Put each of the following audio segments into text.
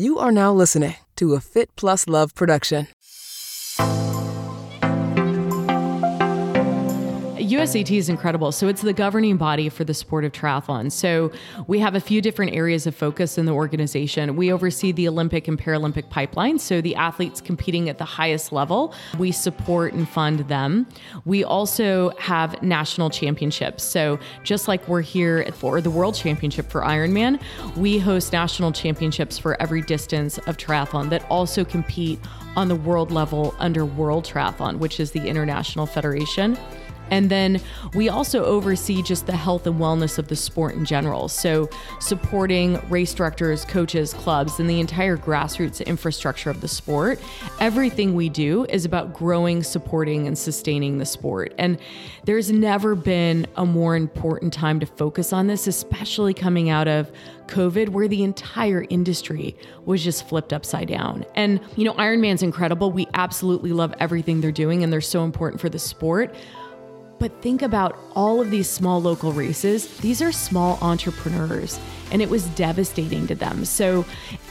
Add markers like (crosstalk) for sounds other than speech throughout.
You are now listening to a Fit Plus Love production. USAT is incredible. So it's the governing body for the sport of triathlon. So we have a few different areas of focus in the organization. We oversee the Olympic and Paralympic pipeline. So the athletes competing at the highest level, we support and fund them. We also have national championships. So just like we're here for the World Championship for Ironman, we host national championships for every distance of triathlon that also compete on the world level under World Triathlon, which is the international federation. And then we also oversee just the health and wellness of the sport in general. So, supporting race directors, coaches, clubs, and the entire grassroots infrastructure of the sport. Everything we do is about growing, supporting, and sustaining the sport. And there's never been a more important time to focus on this, especially coming out of COVID, where the entire industry was just flipped upside down. And, you know, Ironman's incredible. We absolutely love everything they're doing, and they're so important for the sport. But think about all of these small local races. These are small entrepreneurs, and it was devastating to them. So,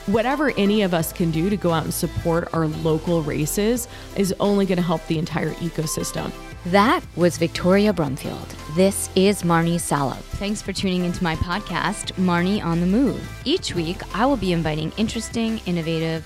whatever any of us can do to go out and support our local races is only going to help the entire ecosystem. That was Victoria Brumfield. This is Marnie Salop. Thanks for tuning into my podcast, Marnie on the Move. Each week, I will be inviting interesting, innovative,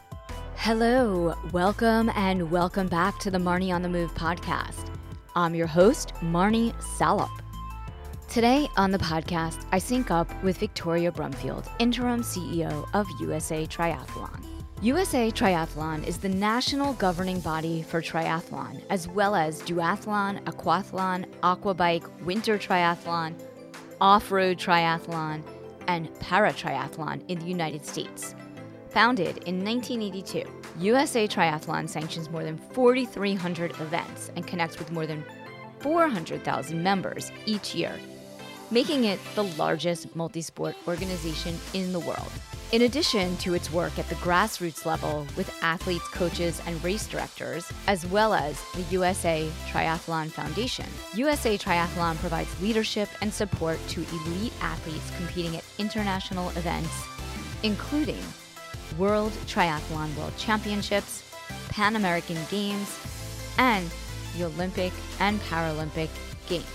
Hello, welcome, and welcome back to the Marnie on the Move podcast. I'm your host, Marnie Salop. Today on the podcast, I sync up with Victoria Brumfield, interim CEO of USA Triathlon. USA Triathlon is the national governing body for triathlon, as well as duathlon, aquathlon, aquabike, winter triathlon, off road triathlon, and para triathlon in the United States. Founded in 1982, USA Triathlon sanctions more than 4,300 events and connects with more than 400,000 members each year, making it the largest multi sport organization in the world. In addition to its work at the grassroots level with athletes, coaches, and race directors, as well as the USA Triathlon Foundation, USA Triathlon provides leadership and support to elite athletes competing at international events, including World Triathlon World Championships, Pan American Games, and the Olympic and Paralympic Games.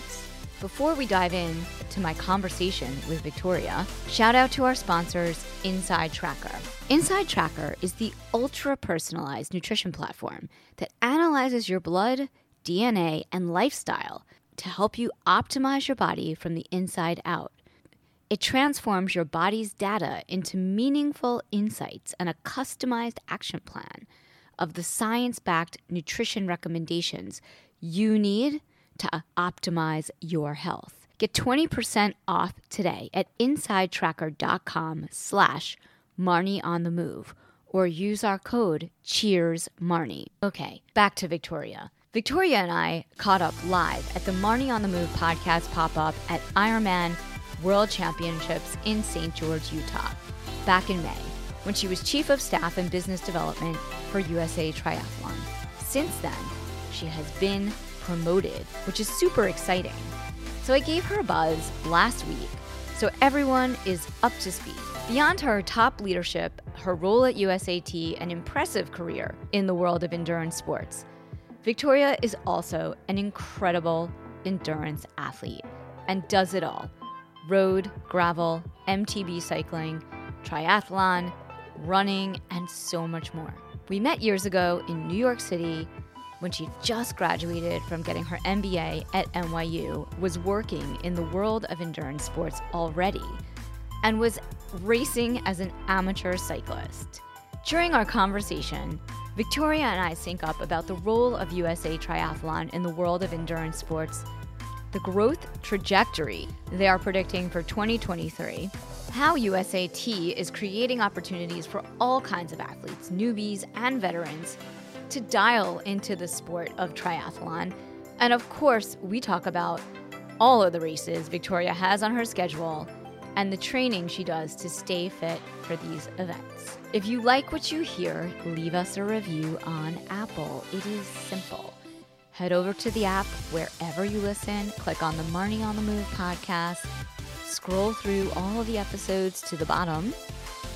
Before we dive in to my conversation with Victoria, shout out to our sponsors, Inside Tracker. Inside Tracker is the ultra personalized nutrition platform that analyzes your blood, DNA, and lifestyle to help you optimize your body from the inside out. It transforms your body's data into meaningful insights and a customized action plan of the science backed nutrition recommendations you need to optimize your health. Get 20% off today at insidetracker.com slash Marnie on the move or use our code Cheers Marnie. Okay, back to Victoria. Victoria and I caught up live at the Marnie on the Move podcast pop up at Ironman World Championships in St. George, Utah, back in May, when she was Chief of Staff and Business Development for USA Triathlon. Since then, she has been promoted, which is super exciting. So I gave her a buzz last week so everyone is up to speed. Beyond her top leadership, her role at USAT, an impressive career in the world of endurance sports, Victoria is also an incredible endurance athlete and does it all road, gravel, MTB cycling, triathlon, running, and so much more. We met years ago in New York City when she just graduated from getting her MBA at NYU, was working in the world of endurance sports already, and was racing as an amateur cyclist. During our conversation, Victoria and I sync up about the role of USA Triathlon in the world of endurance sports the growth trajectory they are predicting for 2023, how USAT is creating opportunities for all kinds of athletes, newbies, and veterans to dial into the sport of triathlon. And of course, we talk about all of the races Victoria has on her schedule and the training she does to stay fit for these events. If you like what you hear, leave us a review on Apple. It is simple. Head over to the app wherever you listen, click on the Marnie on the Move podcast, scroll through all of the episodes to the bottom,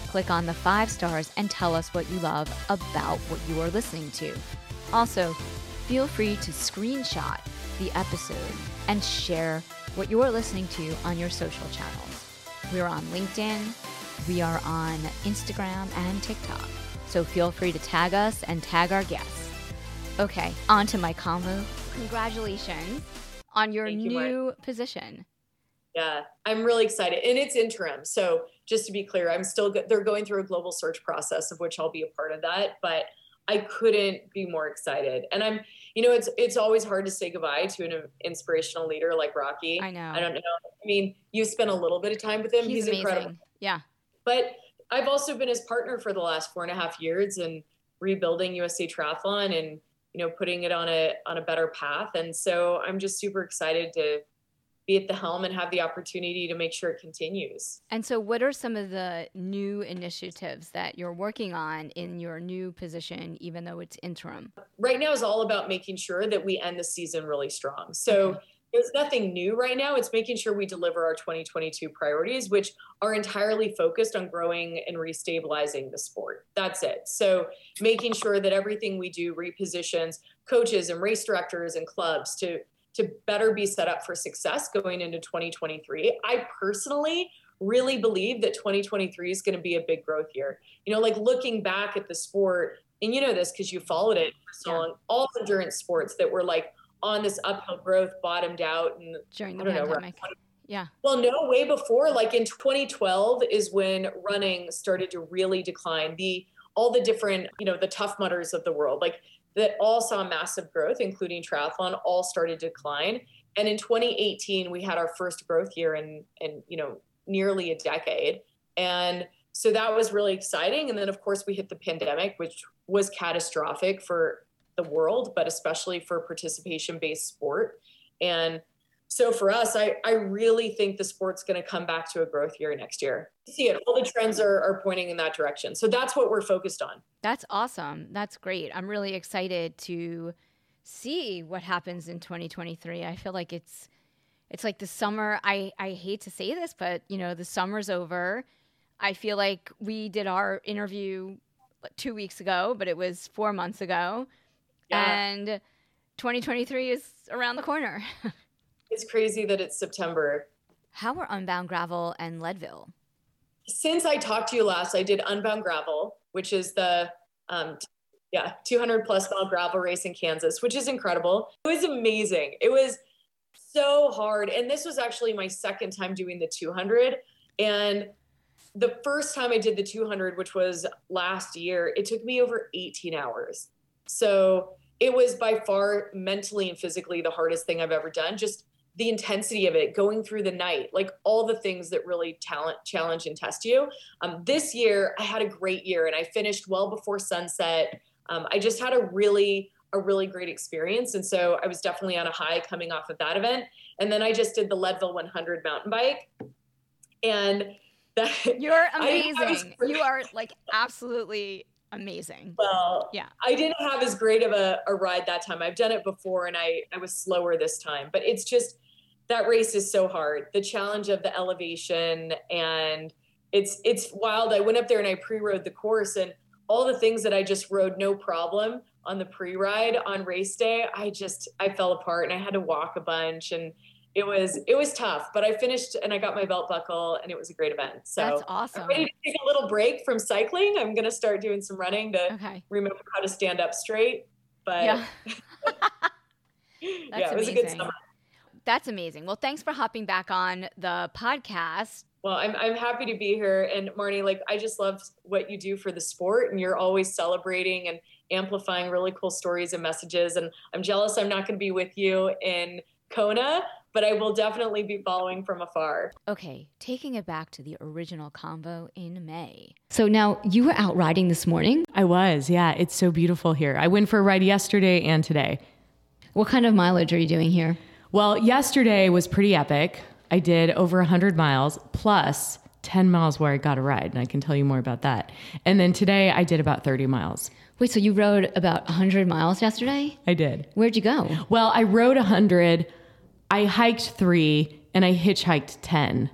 click on the five stars, and tell us what you love about what you are listening to. Also, feel free to screenshot the episode and share what you are listening to on your social channels. We're on LinkedIn, we are on Instagram and TikTok. So feel free to tag us and tag our guests. Okay, on to my convo. Congratulations on your Thank new Mark. position. Yeah, I'm really excited. And it's interim. So just to be clear, I'm still, go- they're going through a global search process of which I'll be a part of that. But I couldn't be more excited. And I'm, you know, it's, it's always hard to say goodbye to an inspirational leader like Rocky. I know. I don't know. I mean, you spent a little bit of time with him. He's, He's, incredible. Yeah. But I've also been his partner for the last four and a half years and rebuilding USA Triathlon and you know putting it on a on a better path. And so I'm just super excited to be at the helm and have the opportunity to make sure it continues. And so, what are some of the new initiatives that you're working on in your new position, even though it's interim? Right now is all about making sure that we end the season really strong. So there's nothing new right now. It's making sure we deliver our 2022 priorities, which are entirely focused on growing and restabilizing the sport. That's it. So making sure that everything we do repositions coaches and race directors and clubs to to better be set up for success going into 2023. I personally really believe that 2023 is going to be a big growth year. You know, like looking back at the sport, and you know this because you followed it for so long, all endurance sports that were like on this uphill growth bottomed out and During the I don't know, pandemic. around yeah. well, no, way before. Like in 2012 is when running started to really decline. The all the different, you know, the Tough Mudders of the world, like that all saw massive growth, including triathlon, all started to decline. And in 2018, we had our first growth year in in you know nearly a decade. And so that was really exciting. And then of course we hit the pandemic, which was catastrophic for the world, but especially for participation-based sport. And so for us, I, I really think the sport's going to come back to a growth year next year. You see it. All the trends are, are pointing in that direction. So that's what we're focused on. That's awesome. That's great. I'm really excited to see what happens in 2023. I feel like it's it's like the summer. I I hate to say this, but you know, the summer's over. I feel like we did our interview 2 weeks ago, but it was 4 months ago. Yeah. And 2023 is around the corner. (laughs) It's crazy that it's September. How are Unbound Gravel and Leadville? Since I talked to you last, I did Unbound Gravel, which is the um, yeah 200 plus mile gravel race in Kansas, which is incredible. It was amazing. It was so hard, and this was actually my second time doing the 200. And the first time I did the 200, which was last year, it took me over 18 hours. So it was by far mentally and physically the hardest thing I've ever done. Just the intensity of it, going through the night, like all the things that really talent challenge and test you. Um, this year, I had a great year, and I finished well before sunset. Um, I just had a really a really great experience, and so I was definitely on a high coming off of that event. And then I just did the Leadville 100 mountain bike, and (laughs) that You're I- I was- amazing. you are like absolutely amazing. Well, Yeah. I didn't have as great of a, a ride that time. I've done it before and I, I was slower this time, but it's just that race is so hard. The challenge of the elevation and it's it's wild. I went up there and I pre-rode the course and all the things that I just rode no problem on the pre-ride on race day, I just I fell apart and I had to walk a bunch and it was it was tough, but I finished and I got my belt buckle and it was a great event. So That's I'm awesome. ready to take a little break from cycling. I'm going to start doing some running to Okay. remember how to stand up straight. But Yeah. (laughs) (laughs) yeah, it was a good amazing. summer. That's amazing. Well, thanks for hopping back on the podcast. Well, I'm I'm happy to be here. And Marnie, like I just love what you do for the sport, and you're always celebrating and amplifying really cool stories and messages. And I'm jealous I'm not going to be with you in Kona, but I will definitely be following from afar. Okay, taking it back to the original convo in May. So now you were out riding this morning. I was, yeah. It's so beautiful here. I went for a ride yesterday and today. What kind of mileage are you doing here? Well, yesterday was pretty epic. I did over 100 miles plus 10 miles where I got a ride, and I can tell you more about that. And then today I did about 30 miles. Wait, so you rode about 100 miles yesterday? I did. Where'd you go? Well, I rode 100, I hiked three, and I hitchhiked 10.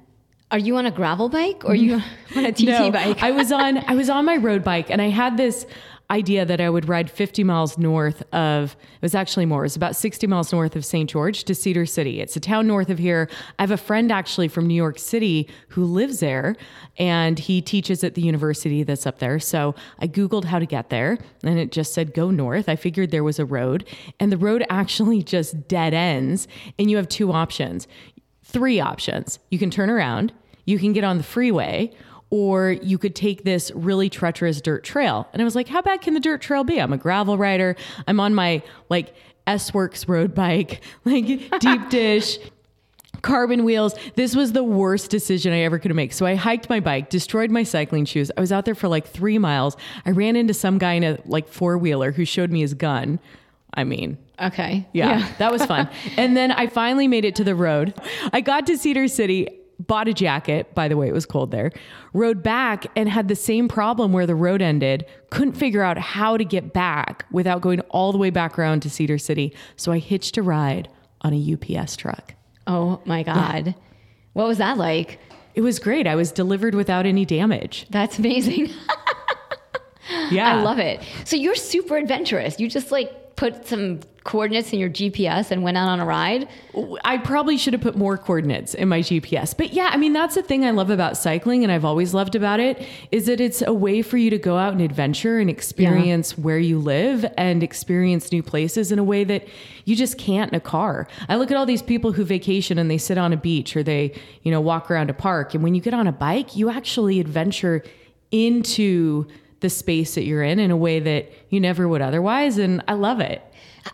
Are you on a gravel bike or are you (laughs) on a TT No, bike? I was on I was on my road bike and I had this idea that I would ride 50 miles north of it was actually more, it was about 60 miles north of St. George to Cedar City. It's a town north of here. I have a friend actually from New York City who lives there and he teaches at the university that's up there. So I Googled how to get there and it just said go north. I figured there was a road and the road (laughs) actually just dead ends and you have two options three options. You can turn around, you can get on the freeway, or you could take this really treacherous dirt trail. And I was like, how bad can the dirt trail be? I'm a gravel rider. I'm on my like S Works road bike, (laughs) like deep (laughs) dish. Carbon wheels. This was the worst decision I ever could make. So I hiked my bike, destroyed my cycling shoes. I was out there for like three miles. I ran into some guy in a like four wheeler who showed me his gun. I mean, okay. yeah, that was fun. (laughs) and then I finally made it to the road. I got to Cedar City, bought a jacket. By the way, it was cold there. Rode back and had the same problem where the road ended. Couldn't figure out how to get back without going all the way back around to Cedar City. So I hitched a ride on a UPS truck. Oh my God. What was that like? It was great. I was delivered without any damage. That's amazing. (laughs) Yeah. I love it. So you're super adventurous. You just like put some coordinates in your GPS and went out on a ride. I probably should have put more coordinates in my GPS. But yeah, I mean, that's the thing I love about cycling and I've always loved about it is that it's a way for you to go out and adventure and experience where you live and experience new places in a way that you just can't in a car. I look at all these people who vacation and they sit on a beach or they, you know, walk around a park. And when you get on a bike, you actually adventure into the space that you're in in a way that you never would otherwise. And I love it.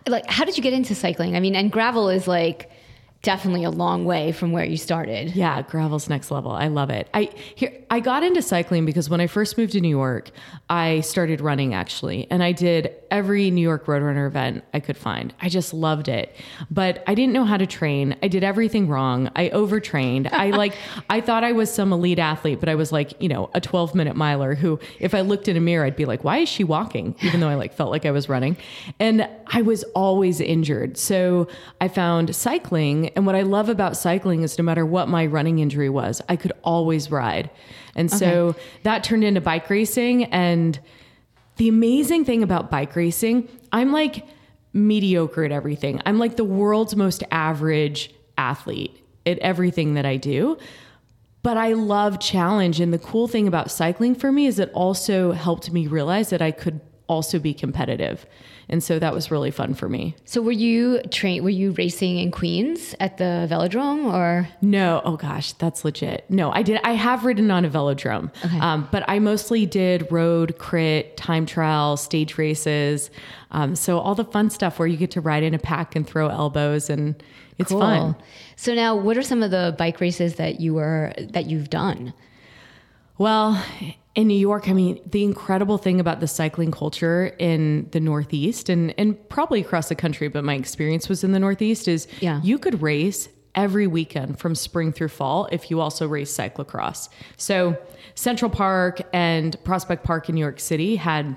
Like, how did you get into cycling? I mean, and gravel is like definitely a long way from where you started. Yeah, gravel's next level. I love it. I here I got into cycling because when I first moved to New York, I started running actually, and I did every New York Roadrunner event I could find. I just loved it. But I didn't know how to train. I did everything wrong. I overtrained. I (laughs) like I thought I was some elite athlete, but I was like, you know, a 12-minute miler who if I looked in a mirror, I'd be like, "Why is she walking?" (laughs) even though I like felt like I was running. And I was always injured. So I found cycling and what I love about cycling is no matter what my running injury was, I could always ride. And so that turned into bike racing. And the amazing thing about bike racing, I'm like mediocre at everything. I'm like the world's most average athlete at everything that I do. But I love challenge. And the cool thing about cycling for me is it also helped me realize that I could also be competitive. And so that was really fun for me. So were you train? Were you racing in Queens at the velodrome or? No, oh gosh, that's legit. No, I did. I have ridden on a velodrome, um, but I mostly did road, crit, time trial, stage races. Um, so all the fun stuff where you get to ride in a pack and throw elbows, and it's Cool. fun. So now, what are some of the bike races that you were that you've done? Well, in New York, I mean, the incredible thing about the cycling culture in the Northeast and, and probably across the country, but my experience was in the Northeast, is Yeah. you could race every weekend from spring through fall if you also race cyclocross. So Central Park and Prospect Park in New York City had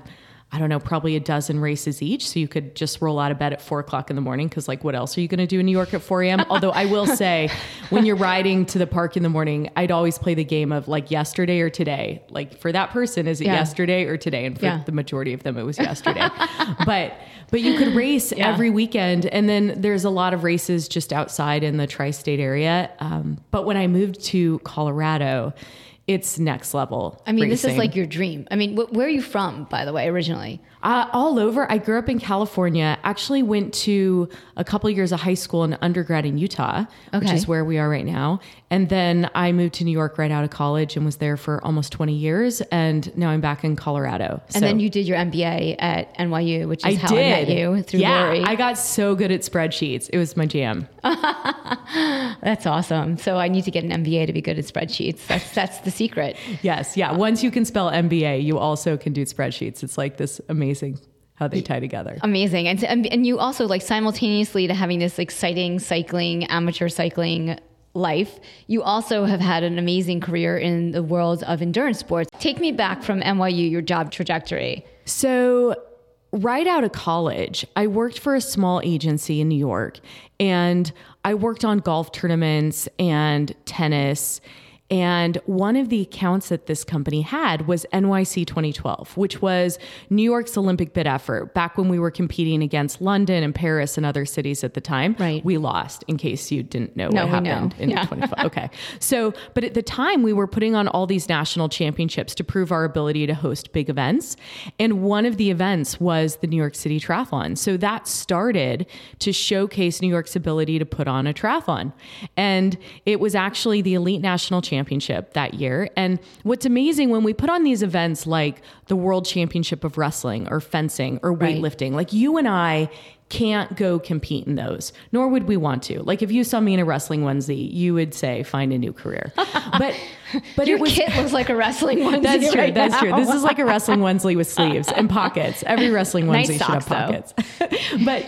I don't know, probably a dozen races each. So you could just roll out of bed at four o'clock in the morning because, like, what else are you going to do in New York at 4 a.m.? (laughs) Although I will say, when you're riding to the park in the morning, I'd always play the game of like yesterday or today. Like, for that person, is it Yeah. yesterday or today? And for Yeah. the majority of them, it was yesterday. (laughs) but but you could race every weekend, and then there's a lot of races just outside in the tri-state area. Um, but when I moved to Colorado, it's next level. I mean, this is like your dream. I mean, wh- where are you from, by the way, originally? Uh, all over. I grew up in California. Actually, went to a couple years of high school and undergrad in Utah, which is where we are right now. And then I moved to New York right out of college and was there for almost 20 years. And now I'm back in Colorado. And then you did your MBA at NYU, which is I how did. I met you through yeah, Lori. I got so good at spreadsheets. It was my jam. (laughs) That's awesome. So I need to get an MBA to be good at spreadsheets. That's that's the secret. (laughs) Yes, yeah. Once you can spell MBA, you also can do spreadsheets. It's like this amazing how they tie together. Amazing. And, and and you also like simultaneously to having this exciting cycling, amateur cycling life, you also have had an amazing career in the world of endurance sports. Take me back from NYU, your job trajectory. So, right out of college, I worked for a small agency in New York and I worked on golf tournaments and tennis. And one of the accounts that this company had was NYC 2012, which was New York's Olympic bid effort back when we were competing against London and Paris and other cities at the time. Right. We lost, in case you didn't know No, what we know. happened in Yeah. 25. Okay. So, but at the time, we were putting on all these national championships to prove our ability to host big events. And one of the events was the New York City Triathlon. So that started to showcase New York's ability to put on a triathlon. And it was actually the Elite National Championship that year. And what's amazing when we put on these events like the World Championship of Wrestling or fencing or Right. weightlifting, like you and I, can't go compete in those, nor would we want to. Like if you saw me in a wrestling onesie, you would say, find a new career. (laughs) But but Your it was kit looks like a wrestling one. (laughs) that's true. right that's now. true. This is like a wrestling onesie with (laughs) sleeves and pockets. Every wrestling Nice onesie should have pockets. but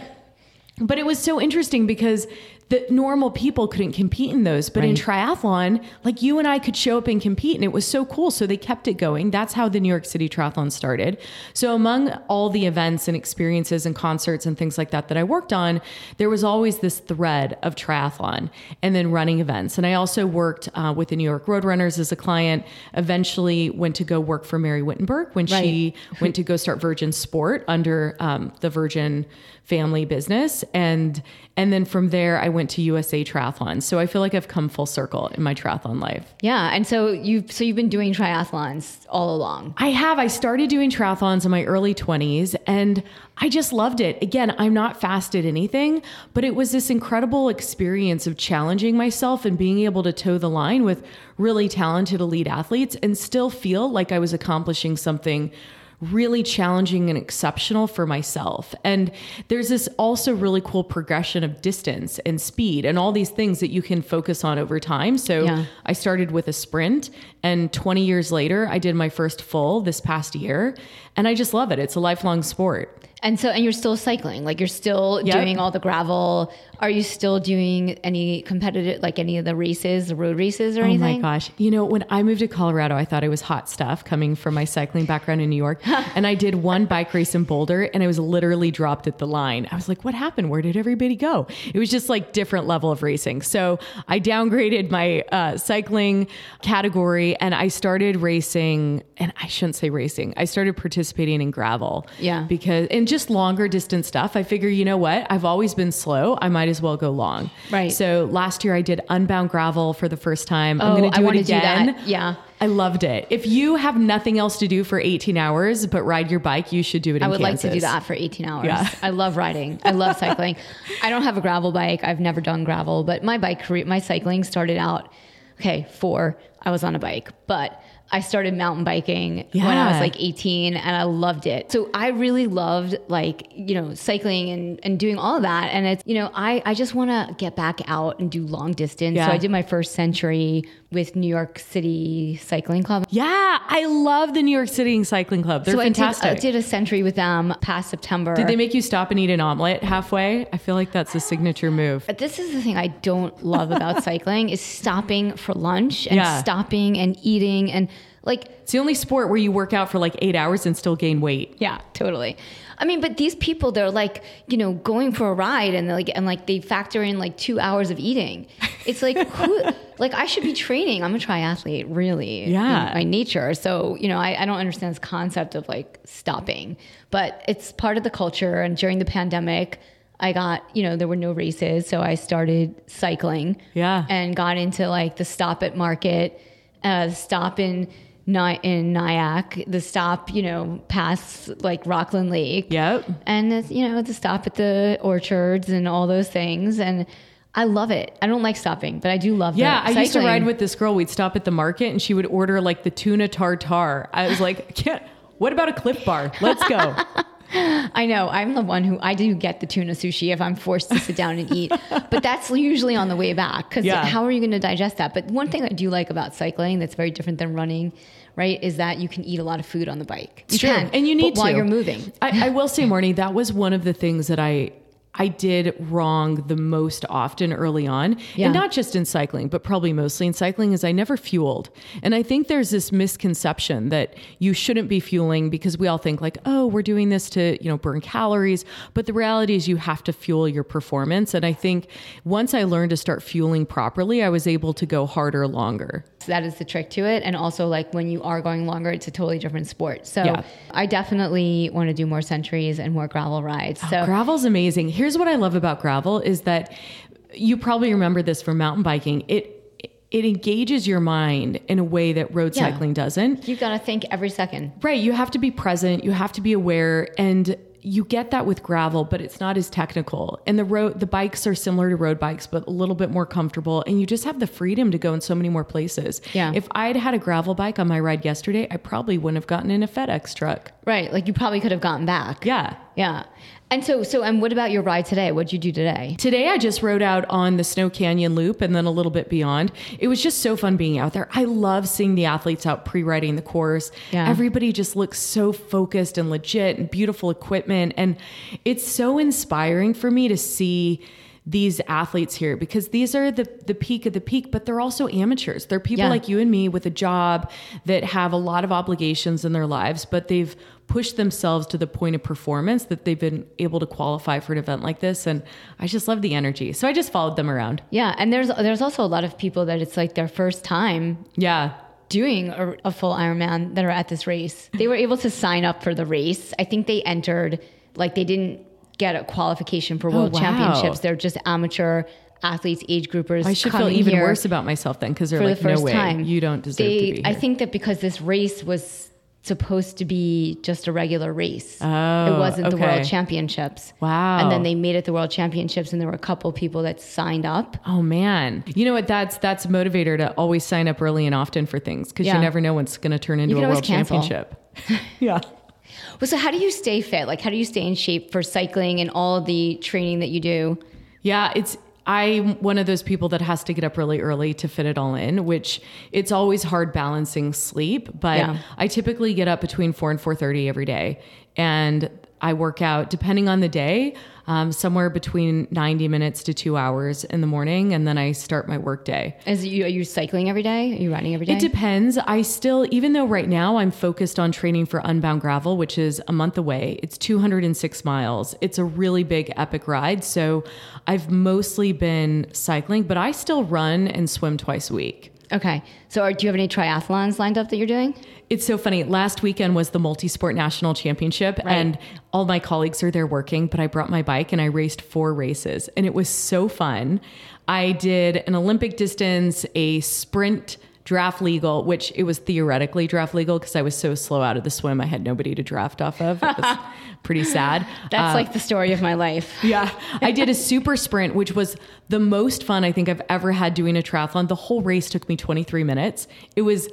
but it was so interesting because the normal people couldn't compete in those, but in triathlon, like you and I could show up and compete, and it was so cool. So they kept it going. That's how the New York City Triathlon started. So among all the events and experiences and concerts and things like that that I worked on, there was always this thread of triathlon and then running events. And I also worked uh, with the New York Roadrunners as a client. Eventually, went to go work for Mary Wittenberg when she (laughs) went to go start Virgin Sport under um, the Virgin family business and and then from there I went to USA Triathlon. So I feel like I've come full circle in my triathlon life. Yeah, and so you've so you've been doing triathlons all along. I have. I started doing triathlons in my early 20s and I just loved it. Again, I'm not fast at anything, but it was this incredible experience of challenging myself and being able to toe the line with really talented elite athletes and still feel like I was accomplishing something really challenging and exceptional for myself. And there's this also really cool progression of distance and speed and all these things that you can focus on over time. So Yeah. I started with a sprint and 20 years later I did my first full this past year and I just love it. It's a lifelong sport. And so and you're still cycling. Like you're still Yep. doing all the gravel. Are you still doing any competitive like any of the races, the road races or Oh anything? Oh my gosh. You know, when I moved to Colorado, I thought it was hot stuff coming from my cycling background in New York. (laughs) and I did one bike race in Boulder and I was literally dropped at the line. I was like, what happened? Where did everybody go? It was just like different level of racing. So I downgraded my uh, cycling category and I started racing and I shouldn't say racing. I started participating in gravel. Yeah. Because and just longer distance stuff. I figure, you know what? I've always been slow. I might as well go long. Right. So last year I did unbound gravel for the first time. I'm Oh, going to I do wanna it do again. that. Yeah. I loved it. If you have nothing else to do for 18 hours but ride your bike, you should do it in I would like to do that for 18 hours. Yeah. I love riding. I love (laughs) cycling. I don't have a gravel bike. I've never done gravel, but my bike my cycling started out, okay, four, I was on a bike, but I started mountain biking when I was like 18 and I loved it. So I really loved like, you know, cycling and, and doing all of that. And it's, you know, I, I just want to get back out and do long distance. Yeah. So I did my first century with New York City Cycling Club. Yeah, I love the New York City Cycling Club. They're so fantastic. I did, I did a century with them past September. Did they make you stop and eat an omelet halfway? I feel like that's a signature move. But this is the thing I don't love about (laughs) cycling is stopping for lunch and Yeah. stopping and eating and like It's the only sport where you work out for like eight hours and still gain weight. yeah, totally. I mean, but these people they're like, you know, going for a ride and like and like they factor in like 2 hours of eating. It's like who like I should be training. I'm a triathlete, really. Yeah. By nature. So, you know, I, I don't understand this concept of like stopping. But it's part of the culture and during the pandemic I got, you know, there were no races, so I started cycling. Yeah. and got into like the stop at market, uh, stop in Ny- in Nyack, the stop, you know, past like Rockland Lake. Yep. And you know, the stop at the orchards and all those things. And I love it. I don't like stopping, but I do love that. Yeah, the I used to ride with this girl. We'd stop at the market and she would order like the tuna tartar. I was like, (laughs) can't. What about a Clif Bar? Let's go. (laughs) I know. I'm the one who I do get the tuna sushi if I'm forced to sit down and eat, (laughs) but that's usually on the way back because Yeah. how are you going to digest that? But one thing I do like about cycling that's very different than running, right, is that you can eat a lot of food on the bike. You Sure. can, and you need while to you're moving. I, I will say, Marnie, that was one of the things that I I did wrong the most often early on, Yeah. and not just in cycling, but probably mostly in cycling, is I never fueled. And I think there's this misconception that you shouldn't be fueling because we all think like, oh, we're doing this to you know burn calories, but the reality is you have to fuel your performance. And I think once I learned to start fueling properly, I was able to go harder longer. That is the trick to it. And also, like when you are going longer, it's a totally different sport. So Yeah. I definitely want to do more centuries and more gravel rides. Oh, so Gravel's amazing. Here's what I love about gravel is that you probably remember this from mountain biking. It it engages your mind in a way that road Yeah. cycling doesn't. You've got to think every second. Right, you have to be present, you have to be aware and you get that with gravel, but it's not as technical. And the road the bikes are similar to road bikes, but a little bit more comfortable and you just have the freedom to go in so many more places. Yeah. If I'd had a gravel bike on my ride yesterday, I probably wouldn't have gotten in a FedEx truck. Right. Like you probably could have gotten back. Yeah. Yeah. And so, so, and what about your ride today? What'd you do today? Today, I just rode out on the Snow Canyon Loop and then a little bit beyond. It was just so fun being out there. I love seeing the athletes out pre riding the course. Yeah. Everybody just looks so focused and legit and beautiful equipment. And it's so inspiring for me to see these athletes here because these are the the peak of the peak but they're also amateurs they're people Yeah. like you and me with a job that have a lot of obligations in their lives but they've pushed themselves to the point of performance that they've been able to qualify for an event like this and I just love the energy so I just followed them around Yeah. And there's, there's also a lot of people that it's like their first time yeah doing a, a full Ironman that are at this race. They were able to sign up for the race. I think they entered, like they didn't get a qualification for oh, world wow. championships. They're just amateur athletes, age groupers. I should feel even worse about myself then because they're like the no way time. you don't deserve They- to be here. I think that because this race was supposed to be just a regular race. Oh, it wasn't the world championships. Wow. And then they made it the world championships and there were a couple people that signed up. Oh man, you know what? That's that's a motivator to always sign up early and often for things because Yeah. you never know when it's going to turn into a world cancel. championship. (laughs) yeah. Well, so how do you stay fit? Like how do you stay in shape for cycling and all the training that you do? Yeah, it's I'm one of those people that has to get up really early to fit it all in, which it's always hard balancing sleep, but Yeah. I typically get up between 4 and 4:30 every day and I work out depending on the day, um, somewhere between 90 minutes to 2 hours in the morning and then I start my work day. Is you are you cycling every day? Are you running every day? It depends. I still, even though right now I'm focused on training for Unbound Gravel, which is a month away, it's 206 miles. It's a really big, epic ride. So I've mostly been cycling, but I still run and swim twice a week. Okay. So are, do you have any triathlons lined up that you're doing? It's so funny. Last weekend was the multi sport national championship, Right. and all my colleagues are there working, but I brought my bike and I raced four races, and it was so fun. I did an Olympic distance, a sprint draft legal, which it was theoretically draft legal because I was so slow out of the swim, I had nobody to draft off of. It was (laughs) pretty sad. That's Uh, like the story of my life. (laughs) yeah. I did a super sprint, which was the most fun I think I've ever had doing a triathlon. The whole race took me 23 minutes. It was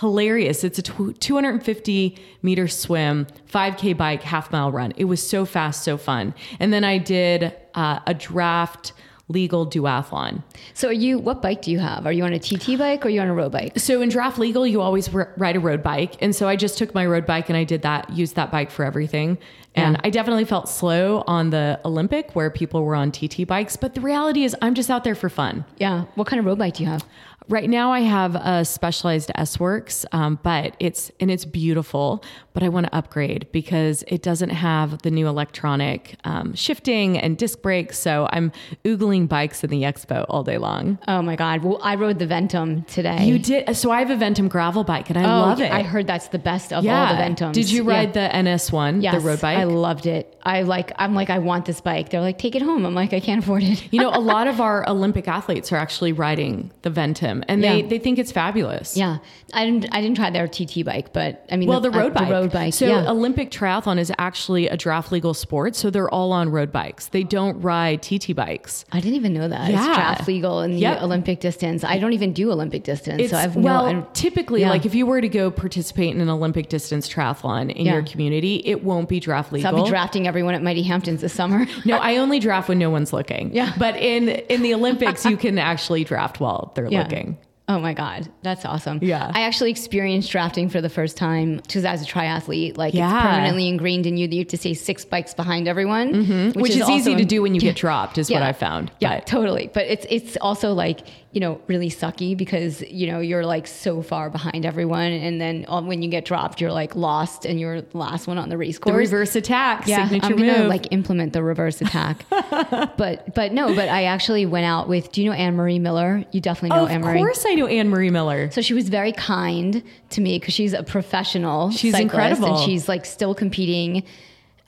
hilarious. It's a tw- 250 meter swim, 5K bike, half mile run. It was so fast, so fun. And then I did uh, a draft legal duathlon. So are you what bike do you have? Are you on a TT bike or are you on a road bike? So in draft legal, you always r- ride a road bike, and so I just took my road bike and I did that, used that bike for everything. And Yeah. I definitely felt slow on the Olympic where people were on TT bikes, but the reality is I'm just out there for fun. Yeah. What kind of road bike do you have? Right now, I have a specialized S Works, um, but it's and it's beautiful. But I want to upgrade because it doesn't have the new electronic um, shifting and disc brakes. So I'm oogling bikes in the expo all day long. Oh my God. Well, I rode the Ventum today. You did so. I have a Ventum gravel bike, and I Oh, love it. I heard that's the best of yeah. all the Ventums. Did you Yeah. ride the NS one, Yes, the road bike? I loved it. I like. I'm like. I want this bike. They're like, take it home. I'm like, I can't afford it. you know, a (laughs) lot of our Olympic athletes are actually riding the Ventum, and they, Yeah. they think it's fabulous. Yeah, I didn't. I didn't try their TT bike, but I mean, Well, the uh, road bike. The road bike. So yeah. Olympic triathlon is actually a draft legal sport. So they're all on road bikes. They don't ride TT bikes. I didn't even know that. Yeah. It's draft legal in the Yep. Olympic distance. I don't even do Olympic distance, It's so I've well, don't- typically, yeah. like if you were to go participate in an Olympic distance triathlon in Yeah. your community, it won't be draft legal. so. I'll be drafting everyone at Mighty Hamptons this summer. (laughs) no, I only draft when no one's looking. Yeah. But in in the Olympics, you can actually draft while they're looking. Oh my God, that's awesome. Yeah. I actually experienced drafting for the first time because as a triathlete, like Yeah. it's permanently ingrained in you that you have to stay six bikes behind everyone, mm-hmm. Which, is, also easy to do when you Yeah. get (laughs) dropped, is what I found. Yeah, But- totally. But it's it's also like you know really sucky because you know you're like so far behind everyone, and then when you get dropped, you're like lost and you're the last one on the race course. the reverse attack, yeah, signature I'm gonna move. like implement the reverse attack. (laughs) but but no, but I actually went out with. Do you know Anne Marie Miller? You definitely know of Anne Marie. Of course, I know Anne Marie Miller. So she was very kind to me because she's a professional. She's incredible. and she's like still competing.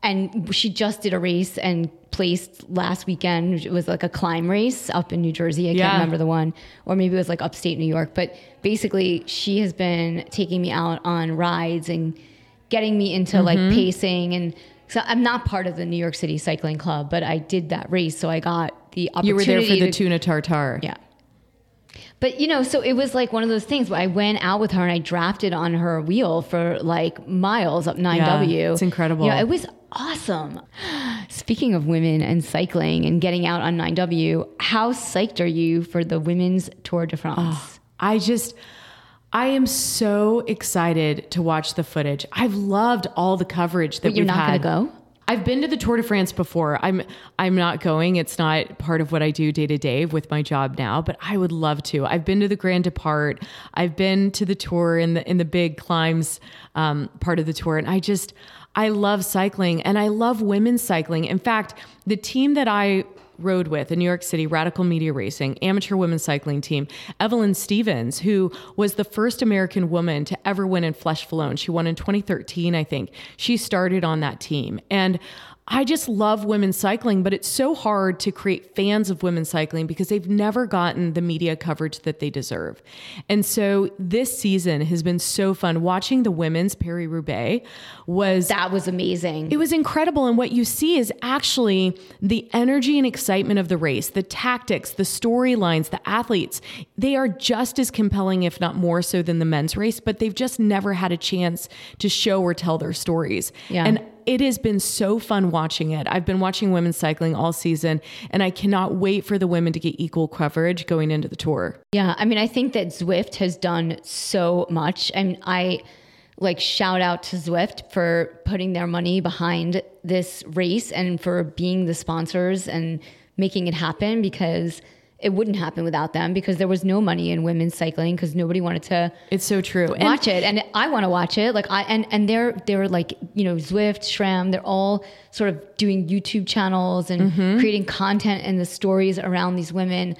And she just did a race and placed last weekend. It was like a climb race up in New Jersey. I Yeah. can't remember the one, or maybe it was like upstate New York. But basically, she has been taking me out on rides and getting me into like Mm-hmm. pacing and. So I'm not part of the New York City Cycling Club, but I did that race, so I got the opportunity. You were there for the to, tuna tartar. yeah. But you know, so it was like one of those things where I went out with her and I drafted on her wheel for like miles up 9W. Yeah, it's incredible. You know, it was awesome. Speaking of women and cycling and getting out on 9W, how psyched are you for the women's Tour de France? I just, I am so excited to watch the footage. I've loved all the coverage that But you're not had. to go? I've been to the Tour de France before. I'm I'm not going. It's not part of what I do day to day with my job now, but I would love to. I've been to the Grand Depart. I've been to the tour in the in the big climbs um, part of the tour, and I just I love cycling and I love women's cycling. In fact, the team that I rode with in New York City, Radical Media Racing, amateur women's cycling team, Evelyn Stevens, who was the first American woman to ever win in Flèche Wallonne. She won in 2013, I think. She started on that team. And I just love women's cycling, but it's so hard to create fans of women's cycling because they've never gotten the media coverage that they deserve. And so this season has been so fun. Watching the women's Paris Roubaix was That was amazing. it was incredible. And what you see is actually the energy and excitement of the race, the tactics, the storylines, the athletes. They are just as compelling, if not more so, than the men's race, but they've just never had a chance to show or tell their stories. Yeah. And it has been so fun watching it. I've been watching women's cycling all season, and I cannot wait for the women to get equal coverage going into the tour. Yeah, I mean, I think that Zwift has done so much, and I like shout out to Zwift for putting their money behind this race and for being the sponsors and making it happen because it wouldn't happen without them because there was no money in women's cycling because nobody wanted to It's so true. And- watch it and I want to watch it like I and and they're they're like you know Zwift SRAM they're all sort of doing YouTube channels and mm-hmm. creating content and the stories around these women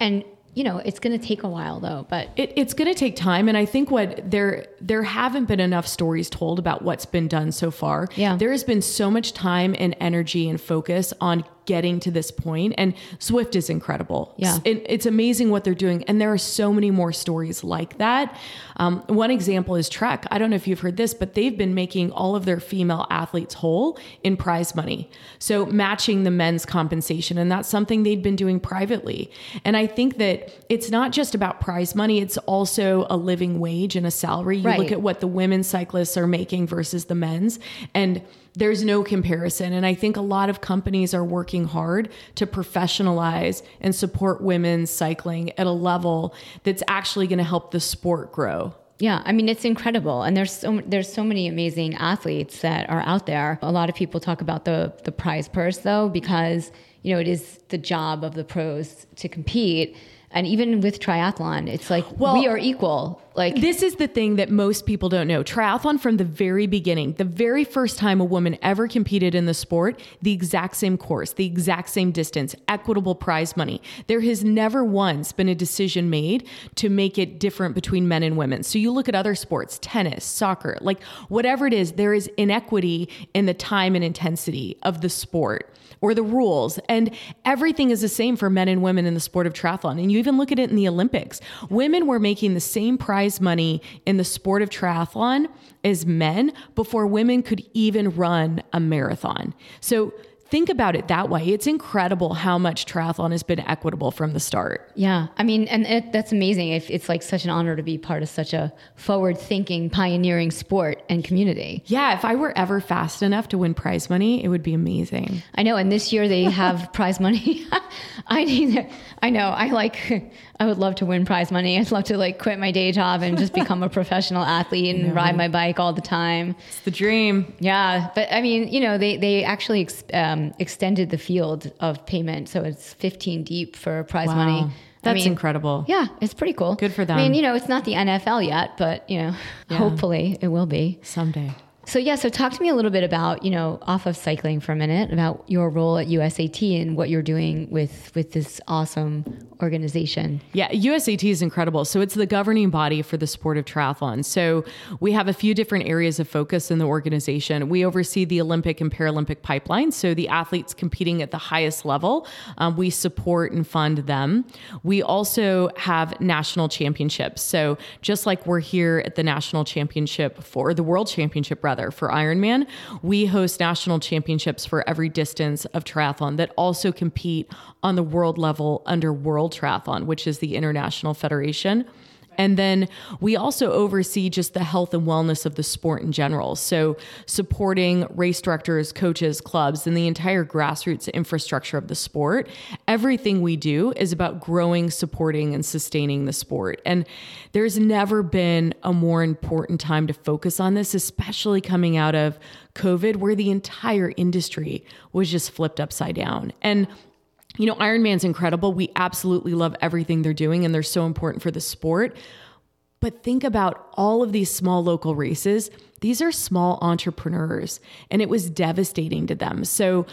and you know it's going to take a while though but It, it's going to take time, and I think what there there haven't been enough stories told about what's been done so far. Yeah. there has been so much time and energy and focus on getting to this point, and Zwift is incredible. Yeah. It- it's amazing what they're doing, and there are so many more stories like that. Um, one example is Trek. I don't know if you've heard this, but they've been making all of their female athletes whole in prize money, so matching the men's compensation, and that's something they'd been doing privately. And I think that it's not just about prize money; it's also a living wage and a salary. You Right. look at what the women's cyclists are making versus the men's, and there's no comparison. And I think a lot of companies are working hard to professionalize and support women's cycling at a level that's actually going to help the sport grow. Yeah, I mean it's incredible, and there's so there's so many amazing athletes that are out there. A lot of people talk about the the prize purse though, because you know it is the job of the pros to compete, and even with triathlon, it's like Well, we are equal. Like This is the thing that most people don't know. Triathlon from the very beginning, the very first time a woman ever competed in the sport, the exact same course, the exact same distance, equitable prize money. There has never once been a decision made to make it different between men and women. So you look at other sports, tennis, soccer, like whatever it is, there is inequity in the time and intensity of the sport or the rules. And everything is the same for men and women in the sport of triathlon. And you even look at it in the Olympics. Women were making the same prize money in the sport of triathlon as men before women could even run a marathon. So think about it that way. It's incredible how much triathlon has been equitable from the start. Yeah. I mean, and it, that's amazing. If it's like such an honor to be part of such a forward thinking, pioneering sport and community. Yeah. If I were ever fast enough to win prize money, it would be amazing. I know. And this year they have (laughs) prize money. (laughs) I need, I know. I like, I would love to win prize money. I'd love to like quit my day job and just become a (laughs) professional athlete and ride my bike all the time. It's the dream. Yeah, but I mean, you know, they they actually ex- um, extended the field of payment, so it's 15 deep for prize Wow. money. I That's mean, incredible. Yeah, it's pretty cool. Good for them. I mean, you know, it's not the NFL yet, but you know, hopefully it will be. Someday. So yeah, so talk to me a little bit about you know off of cycling for a minute about your role at USAT and what you're doing with with this awesome organization. Yeah, USAT is incredible. So it's the governing body for the sport of triathlon. So we have a few different areas of focus in the organization. We oversee the Olympic and Paralympic pipeline. So the athletes competing at the highest level, um, we support and fund them. We also have national championships. So just like we're here at the national championship for the world championship, rather, for Ironman, we host national championships for every distance of triathlon that also compete on the world level under World Triathlon, which is the international federation. And then we also oversee just the health and wellness of the sport in general. So, supporting race directors, coaches, clubs, and the entire grassroots infrastructure of the sport. Everything we do is about growing, supporting, and sustaining the sport. And there's never been a more important time to focus on this, especially coming out of COVID, where the entire industry was just flipped upside down. And you know, Ironman's incredible. We absolutely love everything they're doing and they're so important for the sport. But think about all of these small local races. These are small entrepreneurs and it was devastating to them. So,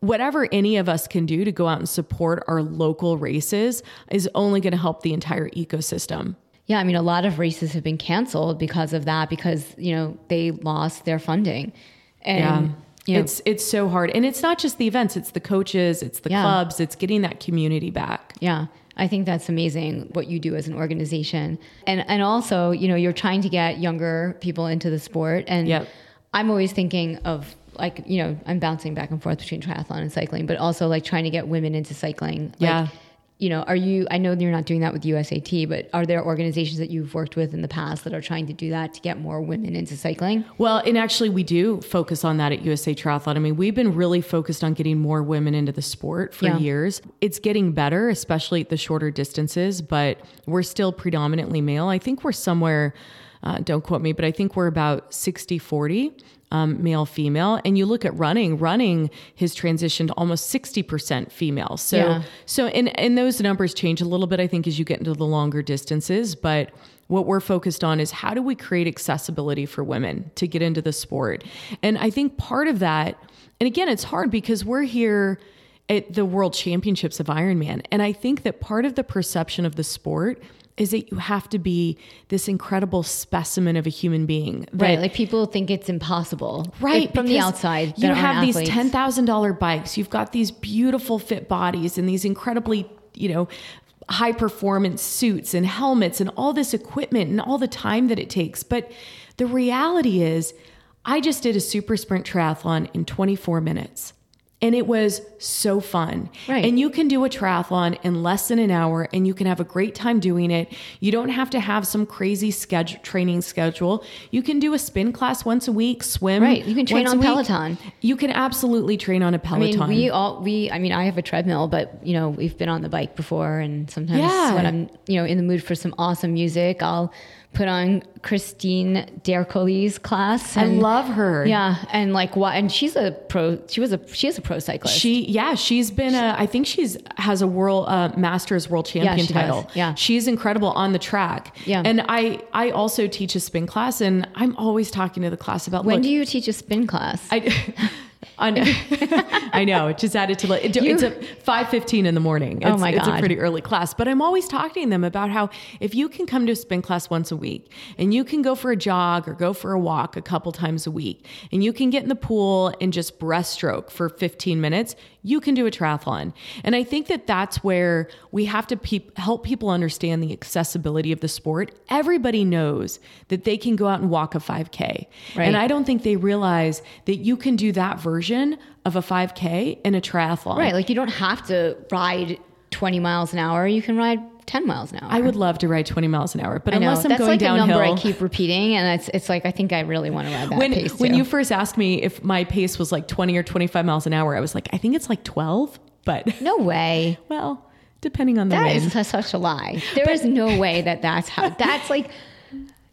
whatever any of us can do to go out and support our local races is only going to help the entire ecosystem. Yeah, I mean, a lot of races have been canceled because of that, because you know they lost their funding, and you know, It's it's so hard. And it's not just the events, it's the coaches, it's the Yeah. clubs, it's getting that community back. yeah, I think that's amazing what you do as an organization, and and also you know you're trying to get younger people into the sport, and Yep. I'm always thinking of like you know I'm bouncing back and forth between triathlon and cycling, but also like trying to get women into cycling. Like, Yeah. You know, are you? I know you're not doing that with USAT, but are there organizations that you've worked with in the past that are trying to do that to get more women into cycling? Well, and actually, we do focus on that at USA Triathlon. I mean, we've been really focused on getting more women into the sport for Yeah. years. It's getting better, especially at the shorter distances, but we're still predominantly male. I think we're somewhere, uh, don't quote me, but I think we're about 60 40. Um, male female. And you look at running running has transitioned almost 60% female. So Yeah. so and and those numbers change a little bit i think as you get into the longer distances. But what we're focused on is how do we create accessibility for women to get into the sport? And i think part of that and again it's hard because we're here at the world championships of ironman. And i think that part of the perception of the sport is that you have to be this incredible specimen of a human being that- Right, like people think it's impossible, right like, from the outside. you have these ten thousand dollar bikes you've got these beautiful fit bodies and these incredibly you know high performance suits and helmets and all this equipment and all the time that it takes. But the reality is i just did a super sprint triathlon in 24 minutes and it was so fun. Right. And you can do a triathlon in less than an hour and you can have a great time doing it. You don't have to have some crazy schedule training schedule. You can do a spin class once a week, swim. Right. You can train on a. Peloton. You can absolutely train on a Peloton. mean, we all we. I mean, I have a treadmill, but you know, we've been on the bike before, and sometimes Yeah. when I'm you know in the mood for some awesome music, I'll put on Christine D'Ercole's class. I love her. Yeah, and like what? And she's a pro. She was a she is a pro cyclist. She yeah, she's been a I think she's has a world uh, masters world champion yeah, she does. Yeah. She's incredible on the track. Yeah. And I I also teach a spin class and I'm always talking to the class about when look, do you teach a spin class? I (laughs) On, (laughs) I know. It Just added to like it, it's a five fifteen in the morning. It's, Oh my god, It's a pretty early class, but I'm always talking to them about how if you can come to a spin class once a week, and you can go for a jog or go for a walk a couple times a week, and you can get in the pool and just breaststroke for 15 minutes, you can do a triathlon. And I think that that's where we have to peop help people understand the accessibility of the sport. Everybody knows that they can go out and walk a 5K, Right. and I don't think they realize that you can do that version of a 5K in a triathlon. Right. Like you don't have to ride 20 miles an hour. You can ride 10 miles an hour. I would love to ride 20 miles an hour, but I know. unless I'm That's going like downhill. a number I keep repeating. And it's, it's like, I think I really want to ride that when pace. when too. you first asked me if my pace was like 20 or 25 miles an hour, I was like, I think it's like 12, but (laughs) no way. well, depending on the That wind. is such a lie. (laughs) There is no way that that's how, that's like,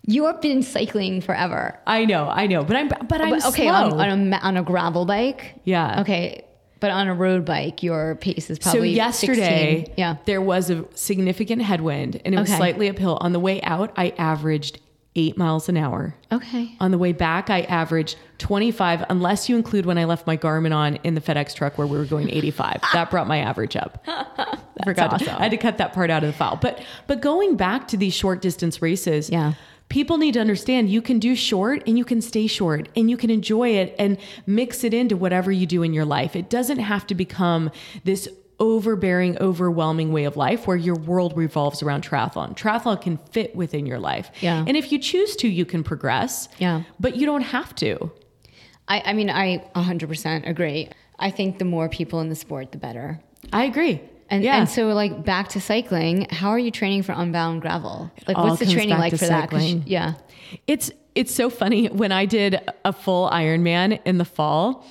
you have been cycling forever. I know, I know, but I'm but oh, I'm okay, slow. on, on, a, on a gravel bike. Yeah. Okay. But on a road bike, your pace is probably so yesterday, 16. Yeah. there was a significant headwind, and it was Okay. slightly uphill. On the way out, I averaged eight miles an hour. Okay. On the way back, I averaged 25, unless you include when I left my Garmin on in the FedEx truck where we were going 85. (laughs) that brought my average up. (laughs) I forgot. to- I had to cut that part out of the file. But but going back to these short distance races, Yeah. People need to understand you can do short and you can stay short and you can enjoy it and mix it into whatever you do in your life. It doesn't have to become this overbearing, overwhelming way of life where your world revolves around triathlon. Triathlon can fit within your life. Yeah. And if you choose to, you can progress. Yeah. But you don't have to. I, I mean, I 100% agree. I think the more people in the sport, the better. I agree. And, yeah. and so, like, back to cycling, how are you training for unbound gravel? Like, what's the training like for that? cycling. Yeah. It's it's so funny when I did a full Ironman in the fall.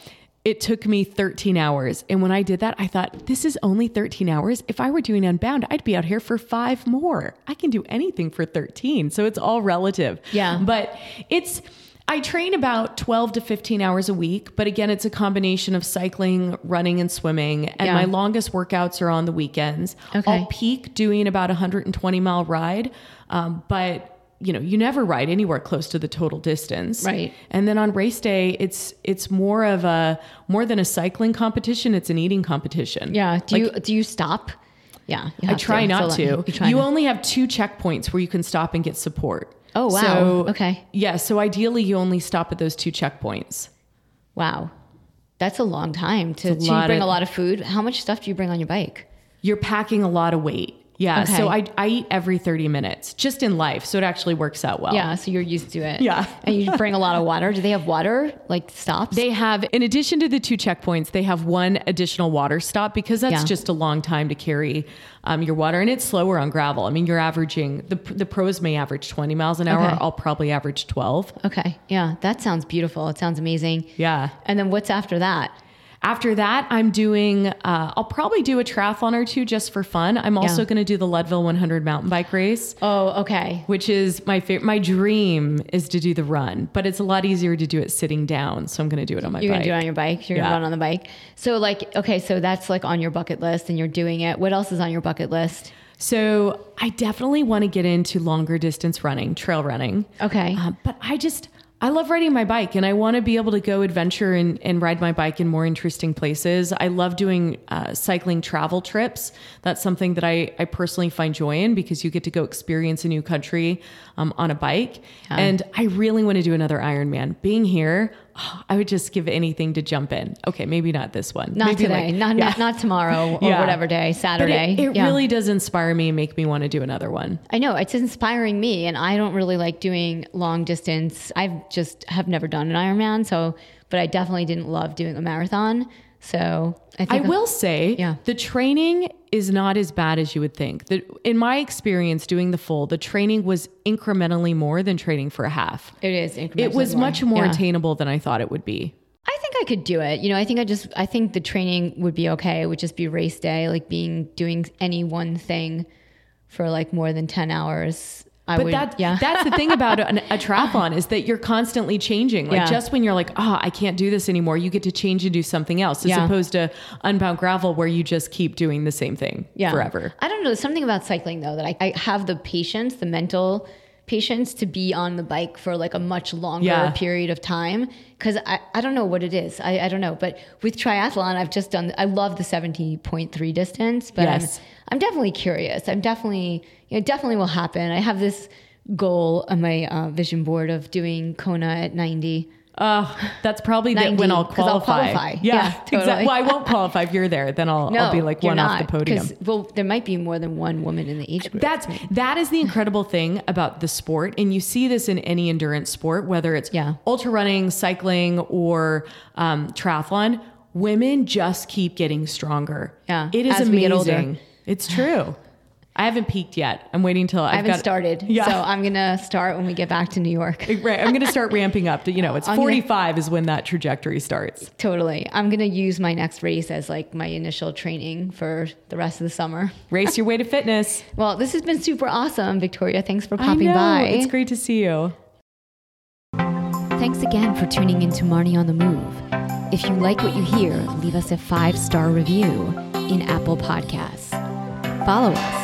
It took me 13 hours. And when I did that, I thought, this is only 13 hours. If I were doing Unbound, I'd be out here for five more. I can do anything for 13. So it's all relative. Yeah. But it's, I train about 12 to 15 hours a week. But again, it's a combination of cycling, running, and swimming. And Yeah. my longest workouts are on the weekends. Okay. I'll peak doing about a 120 mile ride. Um, but you know, you never ride anywhere close to the total distance. Right. And then on race day, it's it's more of a more than a cycling competition, it's an eating competition. Yeah. Do Like, you do you stop? Yeah. you I try to. not So, to. like, You, only have two checkpoints where you can stop and get support. Oh, wow. So, Okay. Yeah. So ideally, you only stop at those two checkpoints. Wow. That's a long time to, a to lot bring of- a lot of food. How much stuff do you bring on your bike? You're packing a lot of weight. Yeah. Okay. So I, I eat every 30 minutes just in life. So it actually works out well. Yeah. So you're used to it. Yeah. and you bring a lot of water. Do they have water like stops? They have, in addition to the two checkpoints, they have one additional water stop because that's Yeah. just a long time to carry um, your water, and it's slower on gravel. I mean, you're averaging the the pros may average 20 miles an hour. Okay. I'll probably average 12. okay. Yeah. That sounds beautiful. It sounds amazing. Yeah. And then what's after that? After that, I'm doing. Uh, I'll probably do a triathlon or two just for fun. I'm also Yeah. going to do the Leadville 100 mountain bike race. Oh, okay. Which is my favorite. My dream is to do the run, but it's a lot easier to do it sitting down. So I'm going to do it on my bike. You're gonna do it on your bike. You're Yeah. gonna run on the bike. So like, okay, so that's like on your bucket list, and you're doing it. What else is on your bucket list? So I definitely want to get into longer distance running, trail running. Okay. Uh, but I just, I love riding my bike and I want to be able to go adventure and, and ride my bike in more interesting places. I love doing uh, cycling travel trips. That's something that I, I personally find joy in because you get to go experience a new country um, on a bike. And I really want to do another Ironman. Being here, oh, (sighs) I would just give anything to jump in. Okay, maybe not this one. Not Maybe today. like- not, Yeah. not not tomorrow (laughs) or Yeah. whatever day. But Saturday. it, it Yeah. really does inspire me and make me want to do another one. I know it's inspiring me, and I don't really like doing long distance. I've just have never done an Ironman, so but I definitely didn't love doing a marathon. So I I will say Yeah. the training is not as bad as you would think. The, in my experience doing the full, the training was incrementally more than training for a half. it is. It was much more Yeah. attainable than I thought it would be. I think I could do it. You know, I think I just I think the training would be okay. It would just be race day, like being doing any one thing for like more than ten hours. I But would, that, yeah. that's the thing about an, a (laughs) triathlon is that you're constantly changing. Like Yeah. just when you're like, oh, I can't do this anymore, you get to change and do something else, as Yeah. opposed to unbound gravel where you just keep doing the same thing yeah. forever. I don't know. There's something about cycling though that I, I have the patience, the mental patience to be on the bike for like a much longer Yeah. period of time because I, I don't know what it is. I, I don't know. But with triathlon, I've just done, I love the 70.3 distance, but Yes. I'm, I'm definitely curious. I'm definitely, you know, it definitely will happen. I have this goal on my uh, vision board of doing Kona at 90. Uh, that's probably the, 90, when I'll 'cause I'll qualify. qualify. Yeah, Yeah, (laughs) exactly. Well, I won't qualify if you're there. Then I'll, I'll be like one off the not, podium. Well, there might be more than one woman in the age group. That's that is the incredible thing about the sport, and you see this in any endurance sport, whether it's Yeah. ultra running, cycling, or um, triathlon. Women just keep getting stronger. Yeah, it is amazing. It's true. I haven't peaked yet. I'm waiting until I've I haven't got, started. (laughs) Yeah. So I'm going to start when we get back to New York. (laughs) Right, I'm going to start ramping up to you know it's (laughs) I'm gonna- 45 is when that trajectory starts. Totally. I'm going to use my next race as like my initial training for the rest of the summer. Race your way to fitness. Well, this has been super awesome, Victoria. Thanks for I popping know. by. It's great to see you. Thanks again for tuning in to Marnie on the Move. If you like what you hear, leave us a five star review in Apple Podcasts. Follow us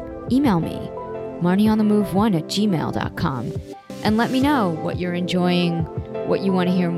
Email me, marnieonthemove1 at gmail.com, and let me know what you're enjoying, what you want to hear